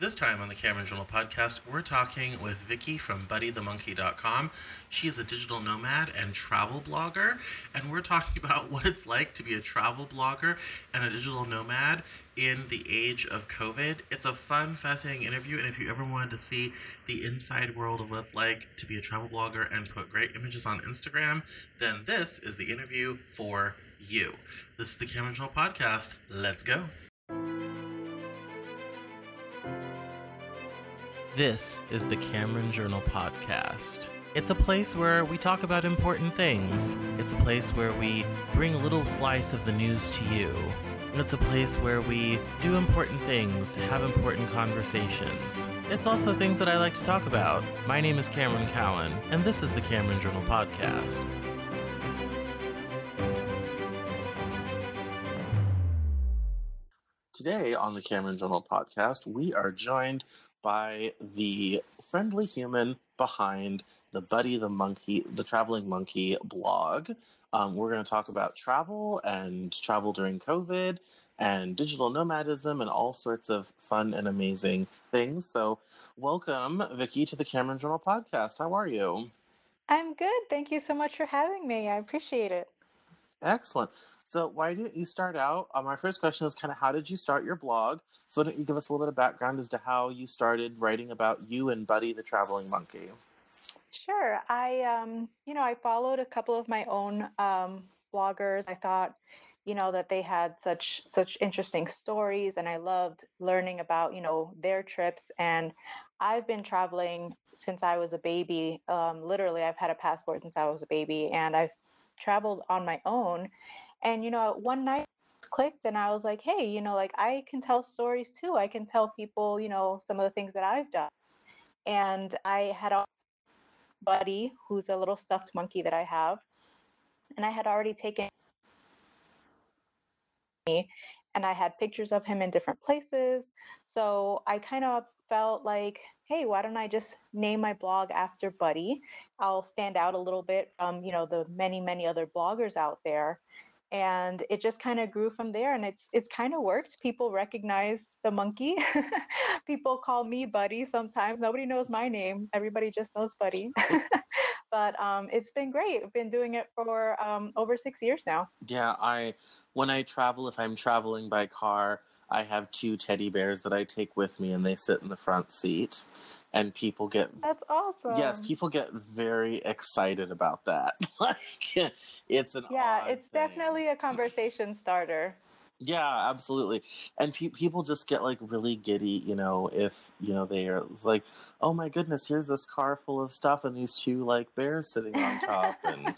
This time on the Cameron Journal podcast, we're talking with Vicky from BuddyTheMonkey.com. She is a digital nomad and travel blogger, and we're talking about what it's like to be a travel blogger and a digital nomad in the age of COVID. It's a fun, fascinating interview, and if you ever wanted to see the inside world of what it's like to be a travel blogger and put great images on Instagram, then this is the interview for you. This is the Cameron Journal podcast. Let's go. This is the Cameron Journal Podcast. It's a place where we talk about important things. It's a place where we bring a little slice of the news to you. And it's a place where we do important things, have important conversations. It's also things that I like to talk about. My name is Cameron Cowan, and this is the Cameron Journal Podcast. Today on the Cameron Journal Podcast, we are joined by the friendly human behind the Buddy the Monkey, the Traveling Monkey blog. Um, we're going to talk about travel and travel during COVID and digital nomadism and all sorts of fun and amazing things. So, welcome, Vicky, to the Cameron Journal podcast. How are you? I'm good. Thank you so much for having me. I appreciate it. Excellent. So, why didn't you start out? Uh, my first question is kind of how did you start your blog? So, why don't you give us a little bit of background as to how you started writing about you and Buddy the Traveling Monkey? Sure. I, um, you know, I followed a couple of my own um, bloggers. I thought, you know, that they had such such interesting stories, and I loved learning about, you know, their trips. And I've been traveling since I was a baby. Um, literally, I've had a passport since I was a baby, and I've traveled on my own. And, you know, one night clicked and I was like, hey, you know, like I can tell stories too. I can tell people, you know, some of the things that I've done. And I had a buddy who's a little stuffed monkey that I have. And I had already taken me and I had pictures of him in different places. So I kind of felt like, hey, why don't I just name my blog after Buddy? I'll stand out a little bit from, you know, the many, many other bloggers out there. And it just kind of grew from there and it's it's kind of worked. People recognize the monkey. People call me Buddy sometimes. Nobody knows my name. Everybody just knows Buddy. but um, it's been great. I've been doing it for um, over six years now. Yeah, I when I travel, if I'm traveling by car, I have two teddy bears that I take with me, and they sit in the front seat. And people get that's awesome. Yes, people get very excited about that. like it's an yeah, it's thing. definitely a conversation starter. Yeah, absolutely. And pe- people just get like really giddy, you know, if you know they are like, oh my goodness, here's this car full of stuff, and these two like bears sitting on top, and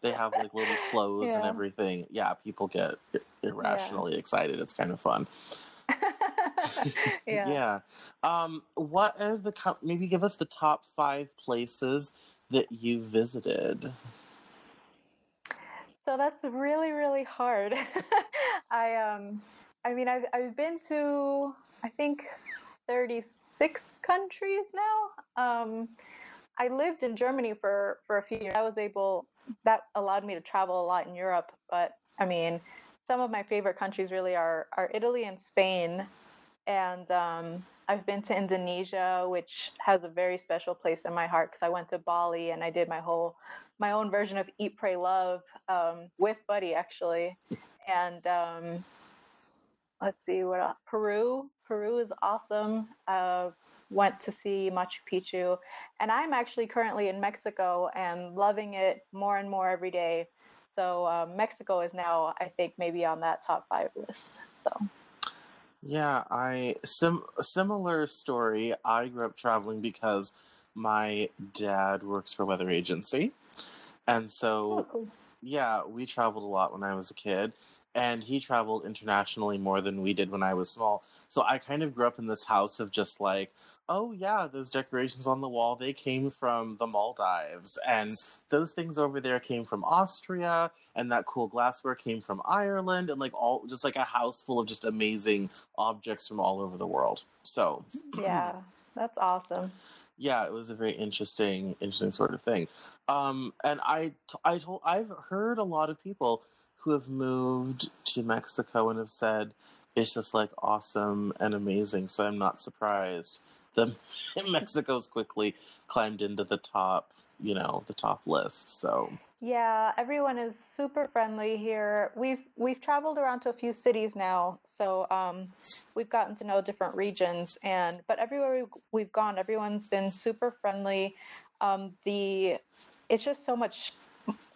they have like little clothes yeah. and everything. Yeah, people get irrationally yeah. excited. It's kind of fun. yeah. yeah. Um, what are the maybe give us the top five places that you visited? So that's really really hard. I um, I mean I've I've been to I think thirty six countries now. Um, I lived in Germany for for a few years. I was able that allowed me to travel a lot in Europe. But I mean, some of my favorite countries really are are Italy and Spain, and um, I've been to Indonesia, which has a very special place in my heart because I went to Bali and I did my whole my own version of Eat, Pray, Love um, with Buddy actually, and um, let's see what else. Peru. Peru is awesome. Uh, went to see Machu Picchu. And I'm actually currently in Mexico and loving it more and more every day. So um, Mexico is now, I think, maybe on that top five list. So. Yeah, I sim similar story. I grew up traveling because my dad works for weather agency, and so oh, cool. yeah, we traveled a lot when I was a kid and he traveled internationally more than we did when I was small. So I kind of grew up in this house of just like, oh yeah, those decorations on the wall, they came from the Maldives. And those things over there came from Austria. And that cool glassware came from Ireland. And like all, just like a house full of just amazing objects from all over the world. So. Yeah, that's awesome. Yeah, it was a very interesting, interesting sort of thing. Um, and I, I told, I've heard a lot of people who have moved to Mexico and have said it's just like awesome and amazing. So I'm not surprised that Mexico's quickly climbed into the top, you know, the top list. So yeah, everyone is super friendly here. We've we've traveled around to a few cities now, so um, we've gotten to know different regions. And but everywhere we've gone, everyone's been super friendly. Um, the it's just so much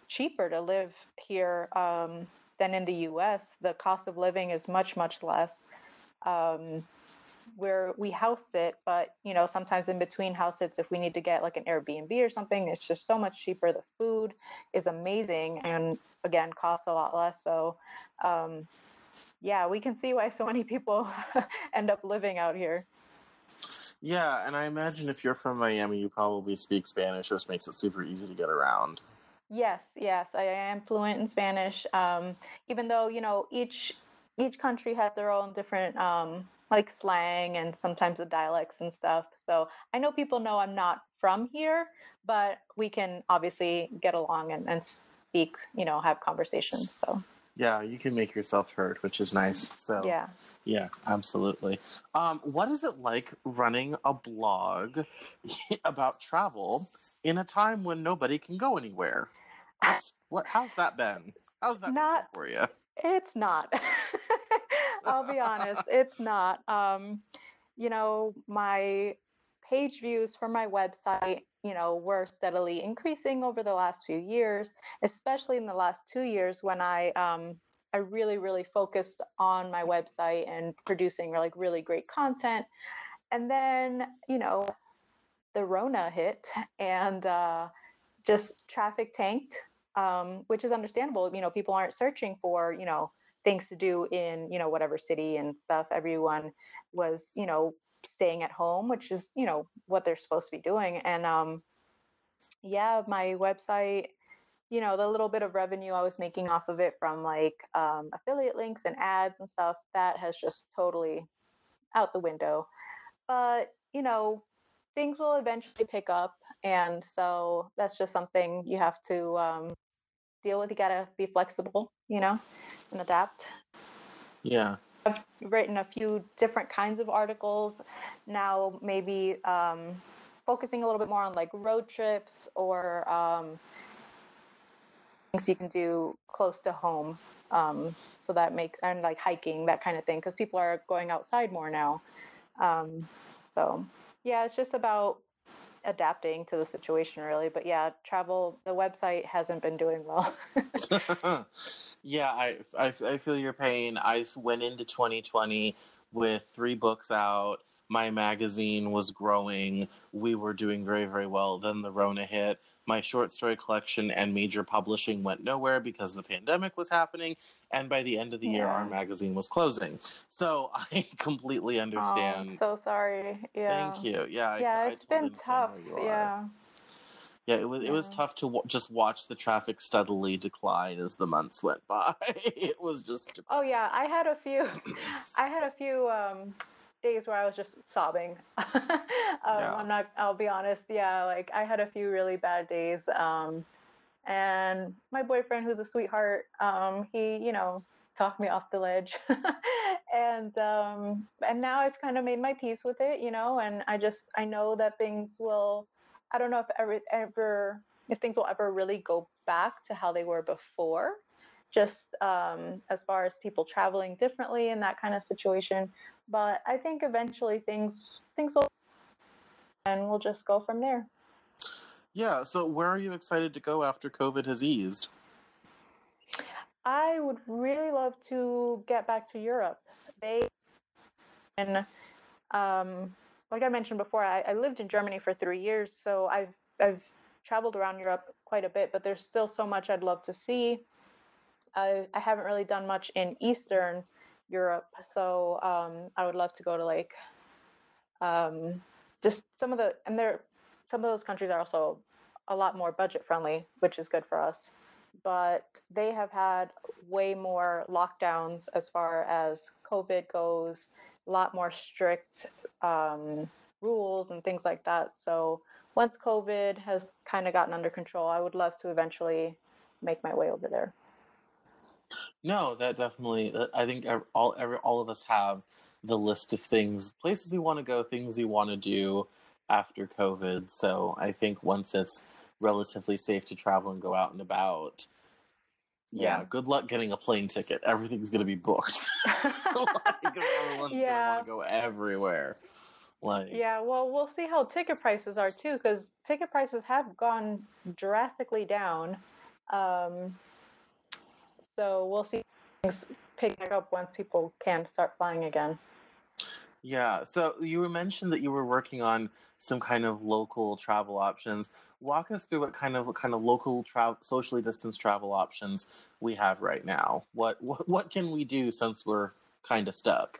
cheaper to live here um, than in the U.S. The cost of living is much much less. Um, where we house it, but you know, sometimes in between house sits, if we need to get like an Airbnb or something, it's just so much cheaper. The food is amazing and again costs a lot less. So um, yeah, we can see why so many people end up living out here. Yeah, and I imagine if you're from Miami, you probably speak Spanish, which makes it super easy to get around. Yes, yes, I am fluent in Spanish. Um, even though you know each each country has their own different um, like slang and sometimes the dialects and stuff. So I know people know I'm not from here, but we can obviously get along and, and speak, you know, have conversations. So yeah, you can make yourself heard, which is nice. So yeah. Yeah, absolutely. Um, what is it like running a blog about travel in a time when nobody can go anywhere? That's, what? How's that been? How's that not for you? It's not. I'll be honest, it's not. Um, you know, my page views for my website, you know, were steadily increasing over the last few years, especially in the last two years when I um, I really, really focused on my website and producing like really great content. And then, you know, the Rona hit and uh, just traffic tanked, um, which is understandable. You know, people aren't searching for, you know, things to do in you know whatever city and stuff. Everyone was you know staying at home which is you know what they're supposed to be doing. And um yeah my website you know the little bit of revenue i was making off of it from like um, affiliate links and ads and stuff that has just totally out the window. But you know things will eventually pick up. And so that's just something you have to um, deal with you gotta be flexible you know and adapt. Yeah. I've written a few different kinds of articles. Now, maybe um, focusing a little bit more on like road trips or um, things you can do close to home. Um, so that makes and like hiking that kind of thing because people are going outside more now. Um, so yeah, it's just about adapting to the situation really but yeah travel the website hasn't been doing well. Yeah I, I, I feel your pain. I went into 2020 with three books out. My magazine was growing. We were doing very very well. Then the rona hit my short story collection and major publishing went nowhere because the pandemic was happening and by the end of the yeah. year our magazine was closing so i completely understand oh, so sorry yeah thank you yeah yeah I, it's I totally been tough yeah yeah, it was yeah. it was tough to w- just watch the traffic steadily decline as the months went by. it was just. Depressing. Oh yeah, I had a few. I had a few um, days where I was just sobbing. um, yeah. I'm not. I'll be honest. Yeah, like I had a few really bad days. Um, and my boyfriend, who's a sweetheart, um, he, you know, talked me off the ledge. and um, and now I've kind of made my peace with it, you know. And I just I know that things will. I don't know if ever ever if things will ever really go back to how they were before just um, as far as people traveling differently in that kind of situation. But I think eventually things things will, and we'll just go from there. Yeah. So where are you excited to go after COVID has eased? I would really love to get back to Europe. They and um, like I mentioned before, I, I lived in Germany for three years, so I've I've traveled around Europe quite a bit, but there's still so much I'd love to see. I, I haven't really done much in Eastern Europe, so um, I would love to go to like um, just some of the and there some of those countries are also a lot more budget friendly, which is good for us. But they have had way more lockdowns as far as COVID goes, a lot more strict um, rules and things like that. So once COVID has kind of gotten under control, I would love to eventually make my way over there. No, that definitely. I think all every, all of us have the list of things, places we want to go, things we want to do after COVID. So I think once it's relatively safe to travel and go out and about, yeah, yeah. good luck getting a plane ticket. Everything's going to be booked. like, everyone's yeah. going to want to go everywhere. Like, yeah, well, we'll see how ticket prices are too, because ticket prices have gone drastically down. Um, so we'll see things pick back up once people can start flying again. Yeah. So you mentioned that you were working on some kind of local travel options. Walk us through what kind of what kind of local travel, socially distanced travel options we have right now. What what what can we do since we're kind of stuck?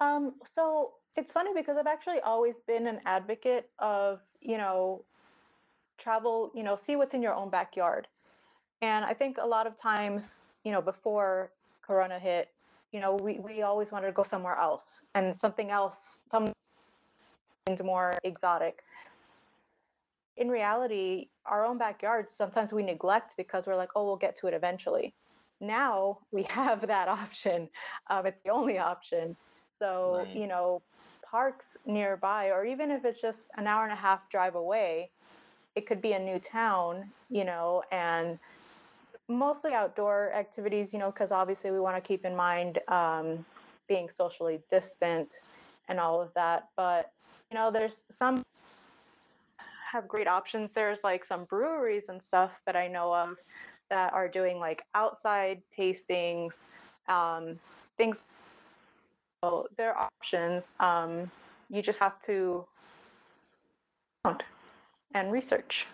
Um, so it's funny because I've actually always been an advocate of you know travel. You know, see what's in your own backyard. And I think a lot of times, you know, before Corona hit, you know, we, we always wanted to go somewhere else and something else, something more exotic. In reality, our own backyard, sometimes we neglect because we're like, oh, we'll get to it eventually. Now we have that option. Um, it's the only option. So, right. you know, parks nearby, or even if it's just an hour and a half drive away, it could be a new town, you know, and mostly outdoor activities, you know, because obviously we want to keep in mind um, being socially distant and all of that. But, you know, there's some have great options. There's like some breweries and stuff that I know of that are doing like outside tastings, um, things. So there are options. Um, you just have to and research.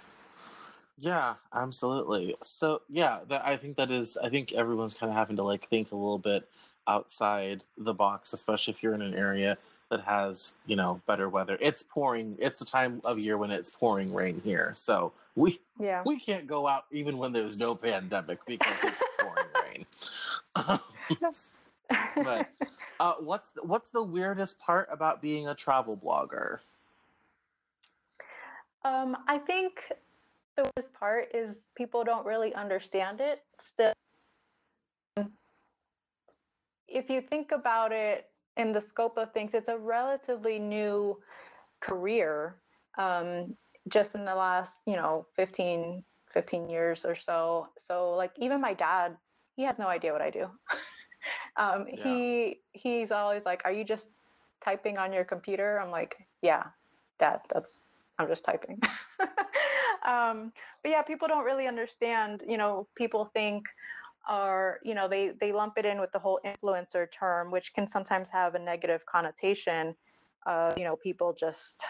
Yeah, absolutely. So yeah, that I think that is I think everyone's kind of having to like think a little bit outside the box, especially if you're in an area that has, you know, better weather. It's pouring it's the time of year when it's pouring rain here. So we yeah. we can't go out even when there's no pandemic because it's pouring rain. but uh, what's what's the weirdest part about being a travel blogger? Um, I think the worst part is people don't really understand it. Still if you think about it in the scope of things it's a relatively new career um, just in the last you know 15 15 years or so. So like even my dad he has no idea what i do. Um, yeah. he he's always like are you just typing on your computer? I'm like yeah dad that's i'm just typing um, but yeah, people don't really understand. You know, people think are you know they they lump it in with the whole influencer term, which can sometimes have a negative connotation. Of, you know, people just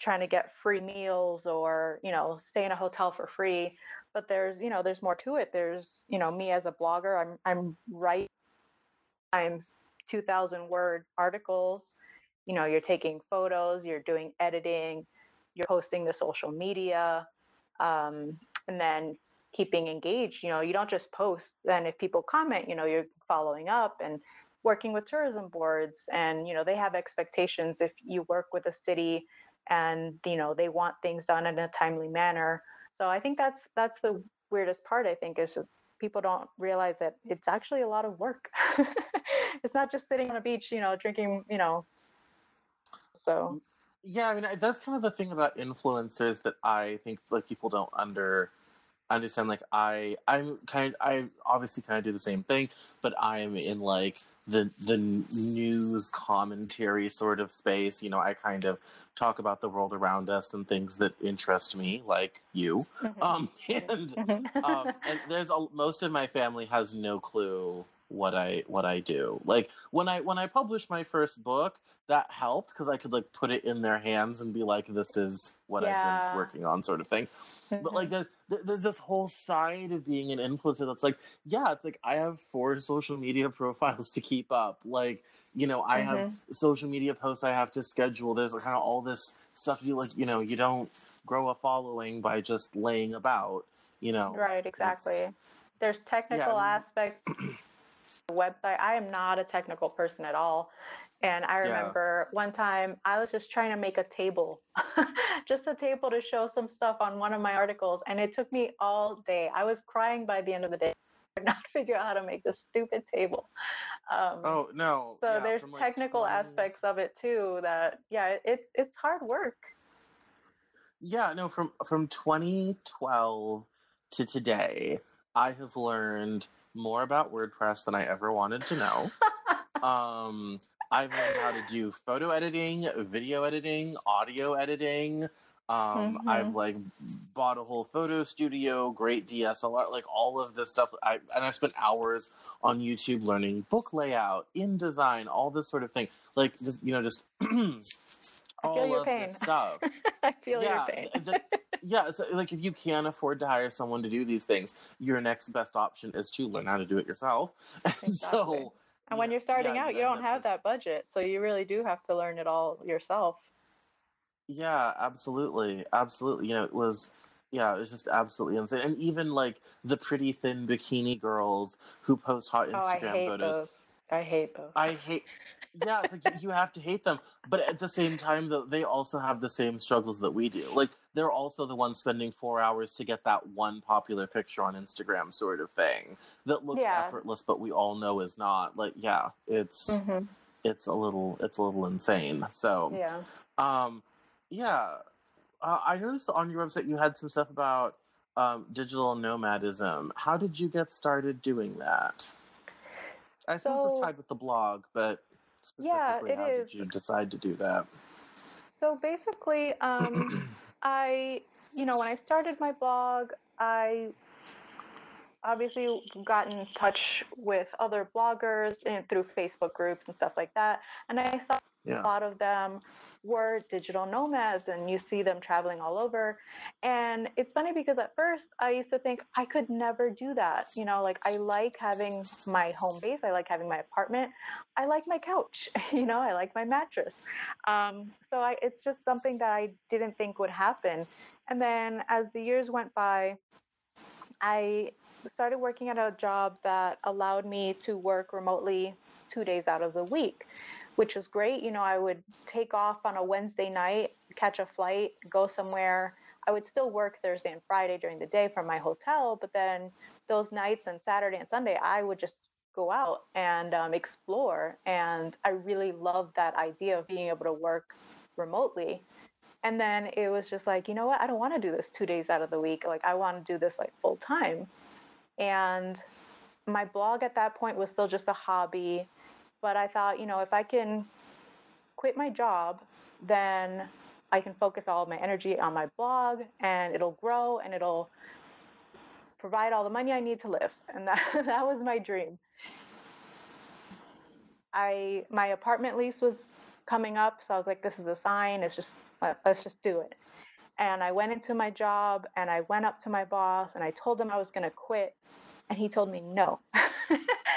trying to get free meals or you know stay in a hotel for free but there's you know there's more to it there's you know me as a blogger i'm i'm writing times 2000 word articles you know you're taking photos you're doing editing you're posting to social media um, and then keeping engaged you know you don't just post then if people comment you know you're following up and working with tourism boards and you know they have expectations if you work with a city and you know they want things done in a timely manner. So i think that's that's the weirdest part i think is people don't realize that it's actually a lot of work. It's not just sitting on a beach you know drinking you know. So yeah, I mean that's kind of the thing about influencers that I think like people don't under understand. Like I, I'm kind, of, I obviously kind of do the same thing, but I'm in like the the news commentary sort of space. You know, I kind of talk about the world around us and things that interest me, like you. Mm-hmm. Um, and mm-hmm. um, and there's a, most of my family has no clue what I what I do. Like when I when I published my first book, that helped because I could like put it in their hands and be like, "This is what yeah. I've been working on," sort of thing. Mm-hmm. But like, mm-hmm. there's, there's this whole side of being an influencer that's like, yeah, it's like I have four social media profiles to keep up. Like, you know, I mm-hmm. have social media posts I have to schedule. There's kind of all this stuff you like. You know, you don't grow a following by just laying about. You know, right? Exactly. There's technical yeah, aspects. website. I am not a technical person at all. And I remember yeah. one time I was just trying to make a table, just a table to show some stuff on one of my articles. And it took me all day. I was crying by the end of the day. not figure out how to make this stupid table. Um, oh no! So yeah, there's technical 20... aspects of it too. That yeah, it's it's hard work. Yeah, no. From from 2012 to today, I have learned more about WordPress than I ever wanted to know. um, I've learned how to do photo editing, video editing, audio editing. Um, mm-hmm. I've like bought a whole photo studio, great DSLR, like all of this stuff. I and I spent hours on YouTube learning book layout, InDesign, all this sort of thing. Like just you know, just all I feel your pain. stuff. I feel yeah, your pain. the, yeah, so like if you can't afford to hire someone to do these things, your next best option is to learn how to do it yourself. Exactly. so, and when you're starting yeah, out, you don't have that budget, so you really do have to learn it all yourself. Yeah, absolutely, absolutely. You know, it was yeah, it was just absolutely insane. And even like the pretty thin bikini girls who post hot Instagram oh, I photos. Those. I hate those. I hate. Yeah, it's like you have to hate them, but at the same time, though, they also have the same struggles that we do. Like they're also the ones spending four hours to get that one popular picture on Instagram, sort of thing that looks yeah. effortless, but we all know is not. Like, yeah, it's mm-hmm. it's a little it's a little insane. So yeah, um, yeah. Uh, I noticed on your website you had some stuff about um, digital nomadism. How did you get started doing that? I suppose so, it's tied with the blog, but specifically, yeah, how is. did you decide to do that? So basically, um, I, you know, when I started my blog, I obviously got in touch with other bloggers and through Facebook groups and stuff like that, and I saw yeah. a lot of them were digital nomads and you see them traveling all over. And it's funny because at first I used to think I could never do that. You know, like I like having my home base, I like having my apartment, I like my couch, you know, I like my mattress. Um, so I, it's just something that I didn't think would happen. And then as the years went by, I started working at a job that allowed me to work remotely two days out of the week which was great. You know, I would take off on a Wednesday night, catch a flight, go somewhere. I would still work Thursday and Friday during the day from my hotel, but then those nights and Saturday and Sunday, I would just go out and um, explore. And I really loved that idea of being able to work remotely. And then it was just like, you know what? I don't want to do this two days out of the week. Like, I want to do this like full time. And my blog at that point was still just a hobby but I thought, you know, if I can quit my job, then I can focus all of my energy on my blog and it'll grow and it'll provide all the money I need to live. And that, that was my dream. I my apartment lease was coming up, so I was like, this is a sign. It's just uh, let's just do it. And I went into my job and I went up to my boss and I told him I was going to quit, and he told me no.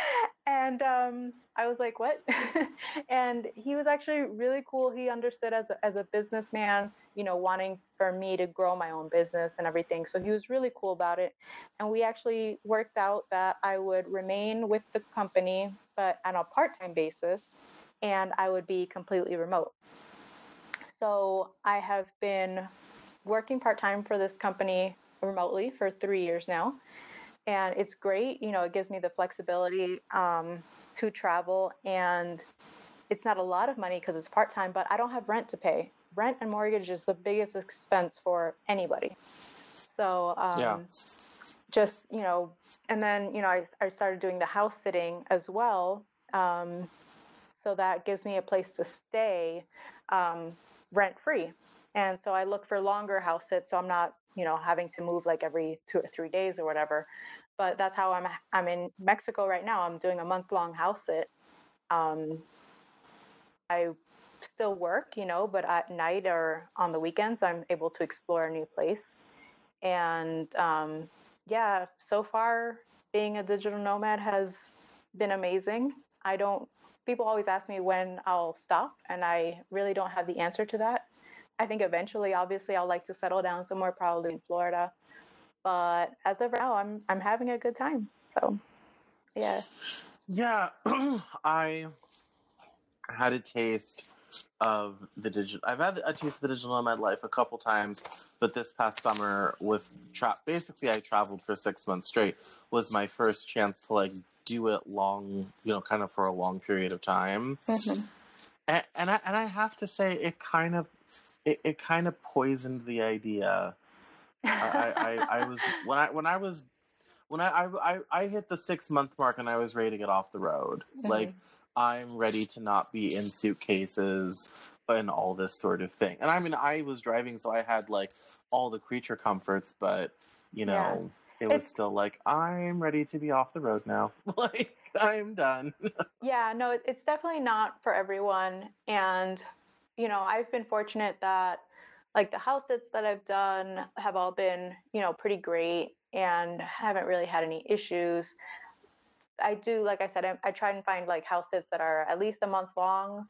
and um, I was like, "What?" and he was actually really cool. He understood as a, as a businessman, you know, wanting for me to grow my own business and everything. So he was really cool about it. And we actually worked out that I would remain with the company, but on a part-time basis, and I would be completely remote. So I have been working part-time for this company remotely for three years now and it's great. You know, it gives me the flexibility um, to travel, and it's not a lot of money because it's part time, but I don't have rent to pay. Rent and mortgage is the biggest expense for anybody. So, um, yeah. just, you know, and then, you know, I, I started doing the house sitting as well. Um, so that gives me a place to stay um, rent free. And so I look for longer house sits so I'm not you know having to move like every two or three days or whatever but that's how i'm i'm in mexico right now i'm doing a month long house sit um, i still work you know but at night or on the weekends i'm able to explore a new place and um, yeah so far being a digital nomad has been amazing. I don't people always ask me when i'll stop and i really don't have the answer to that I think eventually, obviously, I'll like to settle down somewhere, probably in Florida. But as of now, I'm I'm having a good time. So, yeah. Yeah, I had a taste of the digital. I've had a taste of the digital nomad life a couple times, but this past summer with tra- basically I traveled for six months straight was my first chance to like do it long, you know, kind of for a long period of time. Mm-hmm. And, and I and I have to say it kind of it, it kind of poisoned the idea. I, I, I was when I when I was when I, I I hit the six month mark and I was ready to get off the road. Mm-hmm. Like I'm ready to not be in suitcases and all this sort of thing. And I mean, I was driving, so I had like all the creature comforts, but you know, yeah. it was it's... still like I'm ready to be off the road now. like I'm done. yeah, no, it's definitely not for everyone. And you know, I've been fortunate that like the house sits that I've done have all been, you know, pretty great and haven't really had any issues. I do, like I said, I, I try and find like house sits that are at least a month long.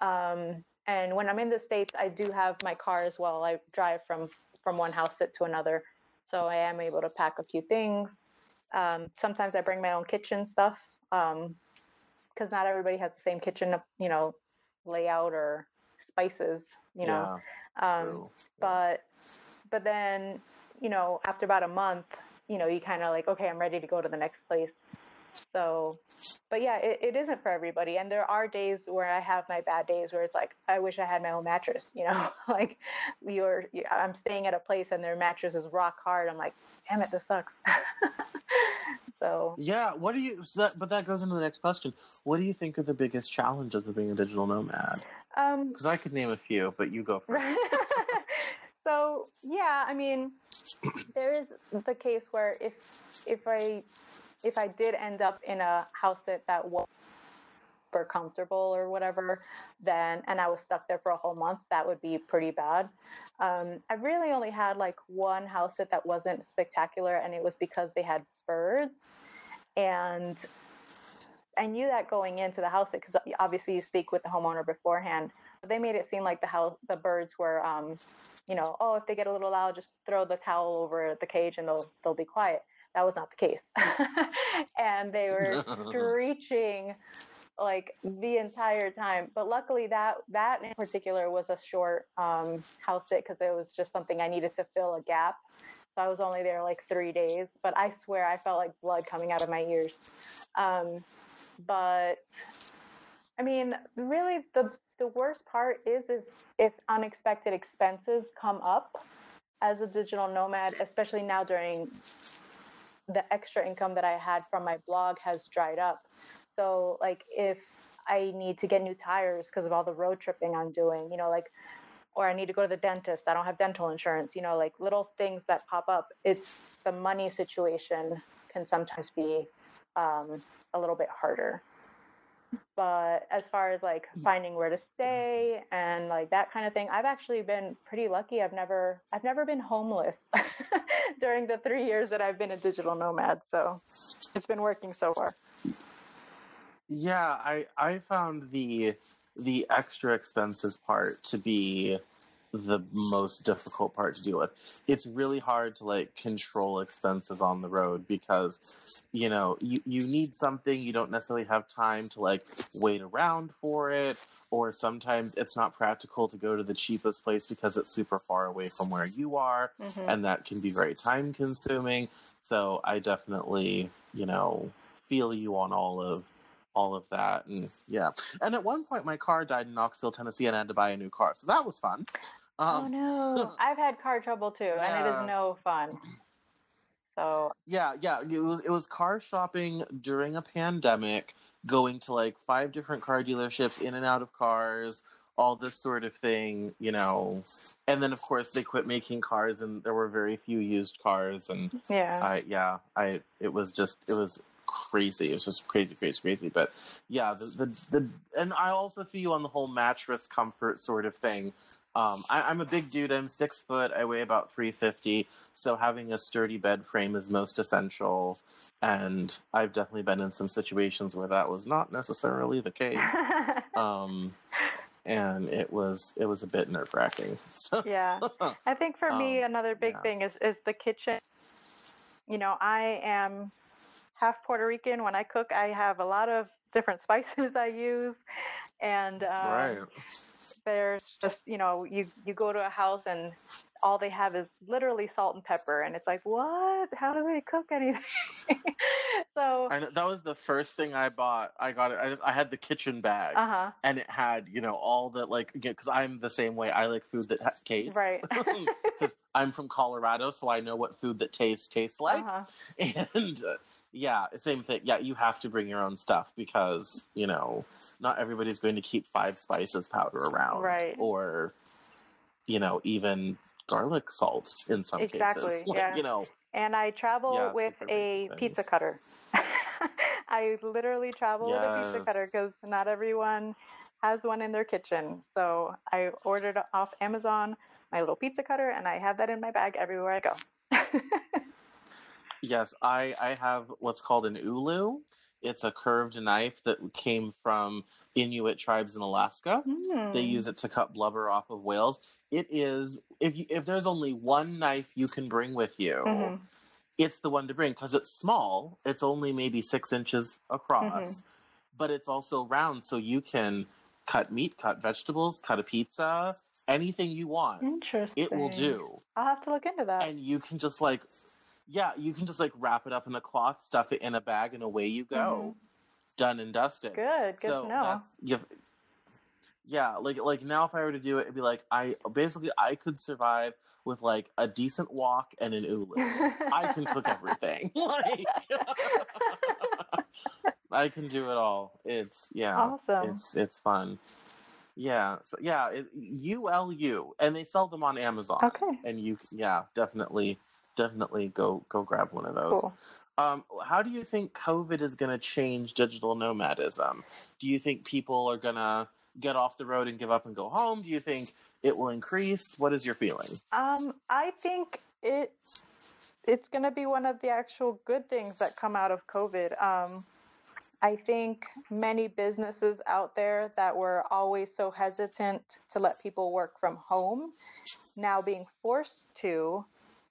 Um, and when I'm in the states, I do have my car as well. I drive from from one house sit to another, so I am able to pack a few things. Um, sometimes I bring my own kitchen stuff because um, not everybody has the same kitchen, you know, layout or spices, you know. Yeah, um, but but then you know after about a month, you know, you kind of like okay, I'm ready to go to the next place. So, but yeah, it, it isn't for everybody. And there are days where I have my bad days where it's like, I wish I had my own mattress, you know, like you're, I'm staying at a place and their mattress is rock hard. I'm like, damn it, this sucks. so, yeah. What do you, so that, but that goes into the next question. What do you think are the biggest challenges of being a digital nomad? Um, Cause I could name a few, but you go first. so yeah, I mean, there is the case where if, if I if I did end up in a house that that was super comfortable or whatever, then and I was stuck there for a whole month, that would be pretty bad. Um, I really only had like one house sit that wasn't spectacular, and it was because they had birds, and I knew that going into the house because obviously you speak with the homeowner beforehand. They made it seem like the house, the birds were, um, you know, oh, if they get a little loud, just throw the towel over the cage and they'll they'll be quiet. That was not the case. and they were screeching like the entire time. But luckily that that in particular was a short um, house sit because it was just something I needed to fill a gap. So I was only there like three days, but I swear I felt like blood coming out of my ears. Um, but I mean, really the the worst part is is if unexpected expenses come up as a digital nomad, especially now during the extra income that I had from my blog has dried up. So like if I need to get new tires because of all the road tripping I'm doing, you know, like or I need to go to the dentist, I don't have dental insurance, you know, like little things that pop up. It's the money situation can sometimes be um, a little bit harder but as far as like finding where to stay and like that kind of thing i've actually been pretty lucky i've never i've never been homeless during the three years that i've been a digital nomad so it's been working so far yeah i i found the the extra expenses part to be the most difficult part to deal with. It's really hard to like control expenses on the road because you know, you, you need something, you don't necessarily have time to like wait around for it, or sometimes it's not practical to go to the cheapest place because it's super far away from where you are, mm-hmm. and that can be very time consuming. So I definitely, you know, feel you on all of all of that and yeah. And at one point my car died in knoxville tennessee and i had to buy a new car. So that was fun. Oh, um, oh no, I've had car trouble too, yeah. and it is no fun. So yeah, yeah, it was it was car shopping during a pandemic, going to like five different car dealerships, in and out of cars, all this sort of thing, you know. And then of course they quit making cars, and there were very few used cars, and yeah, I, yeah, I it was just it was crazy. It was just crazy, crazy, crazy. But yeah, the, the the and I also feel you on the whole mattress comfort sort of thing. Um, I, am a big dude. I'm six foot. I weigh about 350. So having a sturdy bed frame is most essential. And I've definitely been in some situations where that was not necessarily the case. um, and it was it was a bit nerve wracking. yeah, I think for me um, another big yeah. thing is is the kitchen. You know, I am half Puerto Rican. When I cook, I have a lot of different spices I use and um, right. there's just you know you you go to a house and all they have is literally salt and pepper and it's like what how do they cook anything so and that was the first thing i bought i got it i, I had the kitchen bag uh-huh. and it had you know all the like because i'm the same way i like food that has taste right because i'm from colorado so i know what food that tastes tastes like uh-huh. and uh, yeah, same thing. Yeah, you have to bring your own stuff because, you know, not everybody's going to keep five spices powder around. Right. Or, you know, even garlic salt in some exactly, cases. Like, yeah. You know. And I travel yeah, with a pizza cutter. I literally travel yes. with a pizza cutter because not everyone has one in their kitchen. So I ordered off Amazon my little pizza cutter and I have that in my bag everywhere I go. yes, I, I have what's called an ulu. It's a curved knife that came from Inuit tribes in Alaska. Mm. They hmm. use it to cut blubber off of whales. It is if you, if there's only one knife you can bring with you, mm-hmm. it's the one to bring because it's small. It's only maybe six inches across, mm-hmm. but it's also round, so you can cut meat, cut vegetables, cut a pizza, anything you want. Interesting. It will do. I'll have to look into that. And you can just like, yeah, you can just like wrap it up in a cloth, stuff it in a bag, and away you go. Mm-hmm done and dusted. Good, good so to know. That's, yeah, like like now if I were to do it, it'd be like I basically I could survive with like a decent wok and an ulu. I can cook everything. like I can do it all. It's yeah, awesome. It's it's fun. Yeah, so yeah, it, ULU, and they sell them on Amazon. Okay, and you yeah definitely definitely go go grab one of those. Cool. Um, how do you think COVID is going to change digital nomadism? Do you think people are going to get off the road and give up and go home? Do you think it will increase? What is your feeling? Um, I think it it's going to be one of the actual good things that come out of COVID. Um, I think many businesses out there that were always so hesitant to let people work from home now being forced to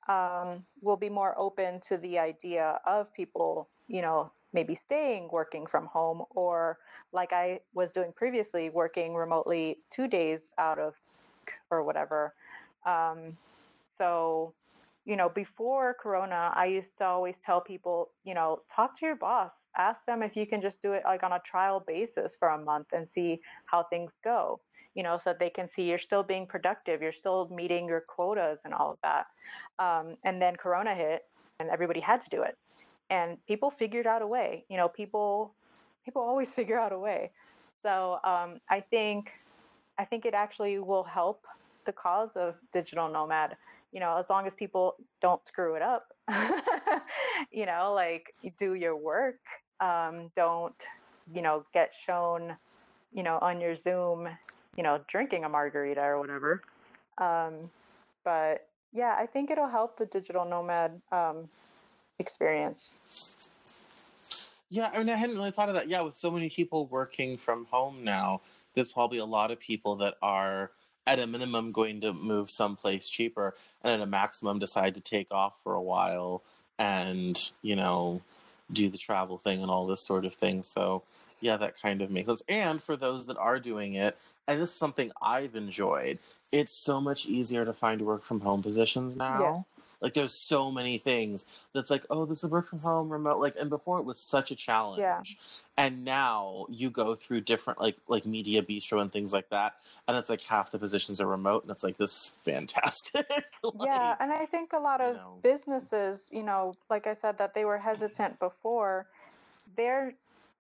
um, will be more open to the idea of people, you know, maybe staying working from home or like I was doing previously, working remotely two days out of or whatever. Um, so, you know, before Corona, I used to always tell people, you know, talk to your boss, ask them if you can just do it like on a trial basis for a month and see how things go you know, so that they can see you're still being productive, you're still meeting your quotas and all of that. Um, and then Corona hit, and everybody had to do it, and people figured out a way. You know, people people always figure out a way. So um, I think I think it actually will help the cause of digital nomad. You know, as long as people don't screw it up. you know, like you do your work. Um, don't you know get shown you know on your Zoom you know, drinking a margarita or whatever. Um, but yeah, I think it'll help the digital nomad um, experience. Yeah, I mean, I hadn't really thought of that. Yeah, with so many people working from home now, there's probably a lot of people that are at a minimum going to move someplace cheaper and at a maximum decide to take off for a while and, you know, do the travel thing and all this sort of thing. So, yeah, that kind of makes sense. And for those that are doing it, and this is something I've enjoyed. It's so much easier to find work from home positions now. Yes. Like there's so many things that's like, oh, this is work from home, remote. Like, and before it was such a challenge. Yeah. And now you go through different like like Mediabistro and things like that, and it's like half the positions are remote, and it's like this is fantastic. like, yeah, and I think a lot of you know, businesses, you know, like I said, that they were hesitant before. They're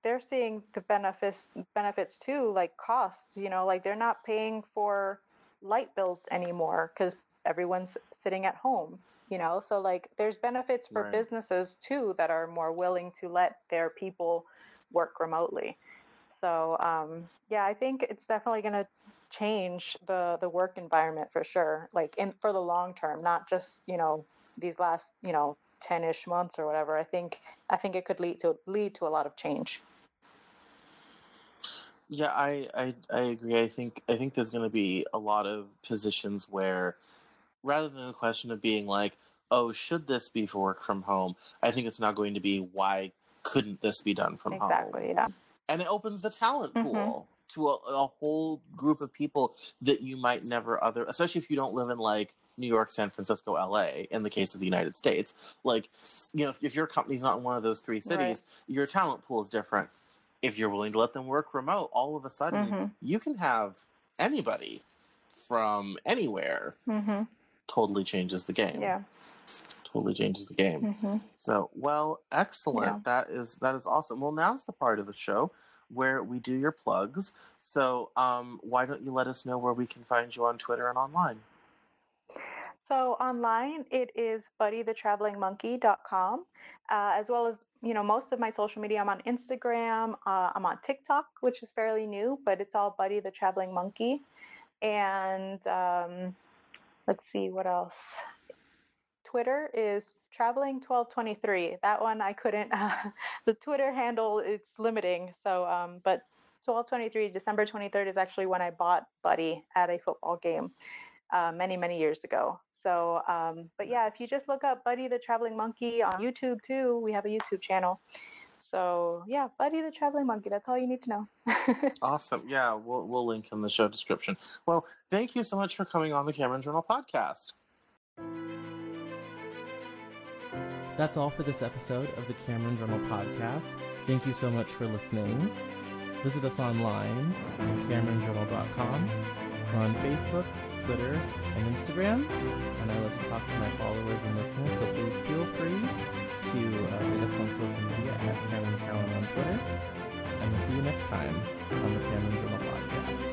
they're seeing the benefits benefits too, like costs. You know, like they're not paying for light bills anymore because everyone's sitting at home. You know, so like there's benefits for right. businesses too that are more willing to let their people work remotely. So um, yeah, I think it's definitely going to change the the work environment for sure. Like in for the long term, not just you know these last you know 10ish months or whatever i think i think it could lead to lead to a lot of change yeah, I, I I agree. I think I think there's going to be a lot of positions where, rather than the question of being like, "Oh, should this be for work from home?" I think it's not going to be why couldn't this be done from exactly, home? Exactly. Yeah. And it opens the talent mm-hmm. pool. to a, a whole group of people that you might never other, especially if you don't live in like New York, San Francisco, LA, in the case of the United States. Like, you know, if, if your company's not in one of those three cities, right. your talent pool is different. If you're willing to let them work remote, all of a sudden mm-hmm. you can have anybody from anywhere. Mm-hmm. Totally changes the game. Yeah. Totally changes the game. Mm-hmm. So, well, excellent. Yeah. That is that is awesome. Well, now's the part of the show where we do your plugs. So, um, why don't you let us know where we can find you on Twitter and online? So online, it is buddythetravelingmonkey.com, uh, as well as you know most of my social media. I'm on Instagram, uh, I'm on TikTok, which is fairly new, but it's all Buddy the Traveling Monkey. And um, let's see what else. Twitter is traveling 1223. That one I couldn't. Uh, the Twitter handle it's limiting. So, um, but 1223 December 23rd is actually when I bought Buddy at a football game uh, many, many years ago. So, um, but yeah, if you just look up Buddy the Traveling Monkey on YouTube too, we have a YouTube channel. So yeah, Buddy the Traveling Monkey. That's all you need to know. awesome. Yeah, we'll we'll link in the show description. Well, thank you so much for coming on the Cameron Journal podcast. That's all for this episode of the Cameron Journal podcast. Thank you so much for listening. Visit us online at CameronJournal.com. We're on Facebook, Twitter, and Instagram. And I love to talk to my followers and listeners, so please feel free to uh, get us on social media at Cameron Cowan on Twitter. And we'll see you next time on the Cameron Journal Podcast.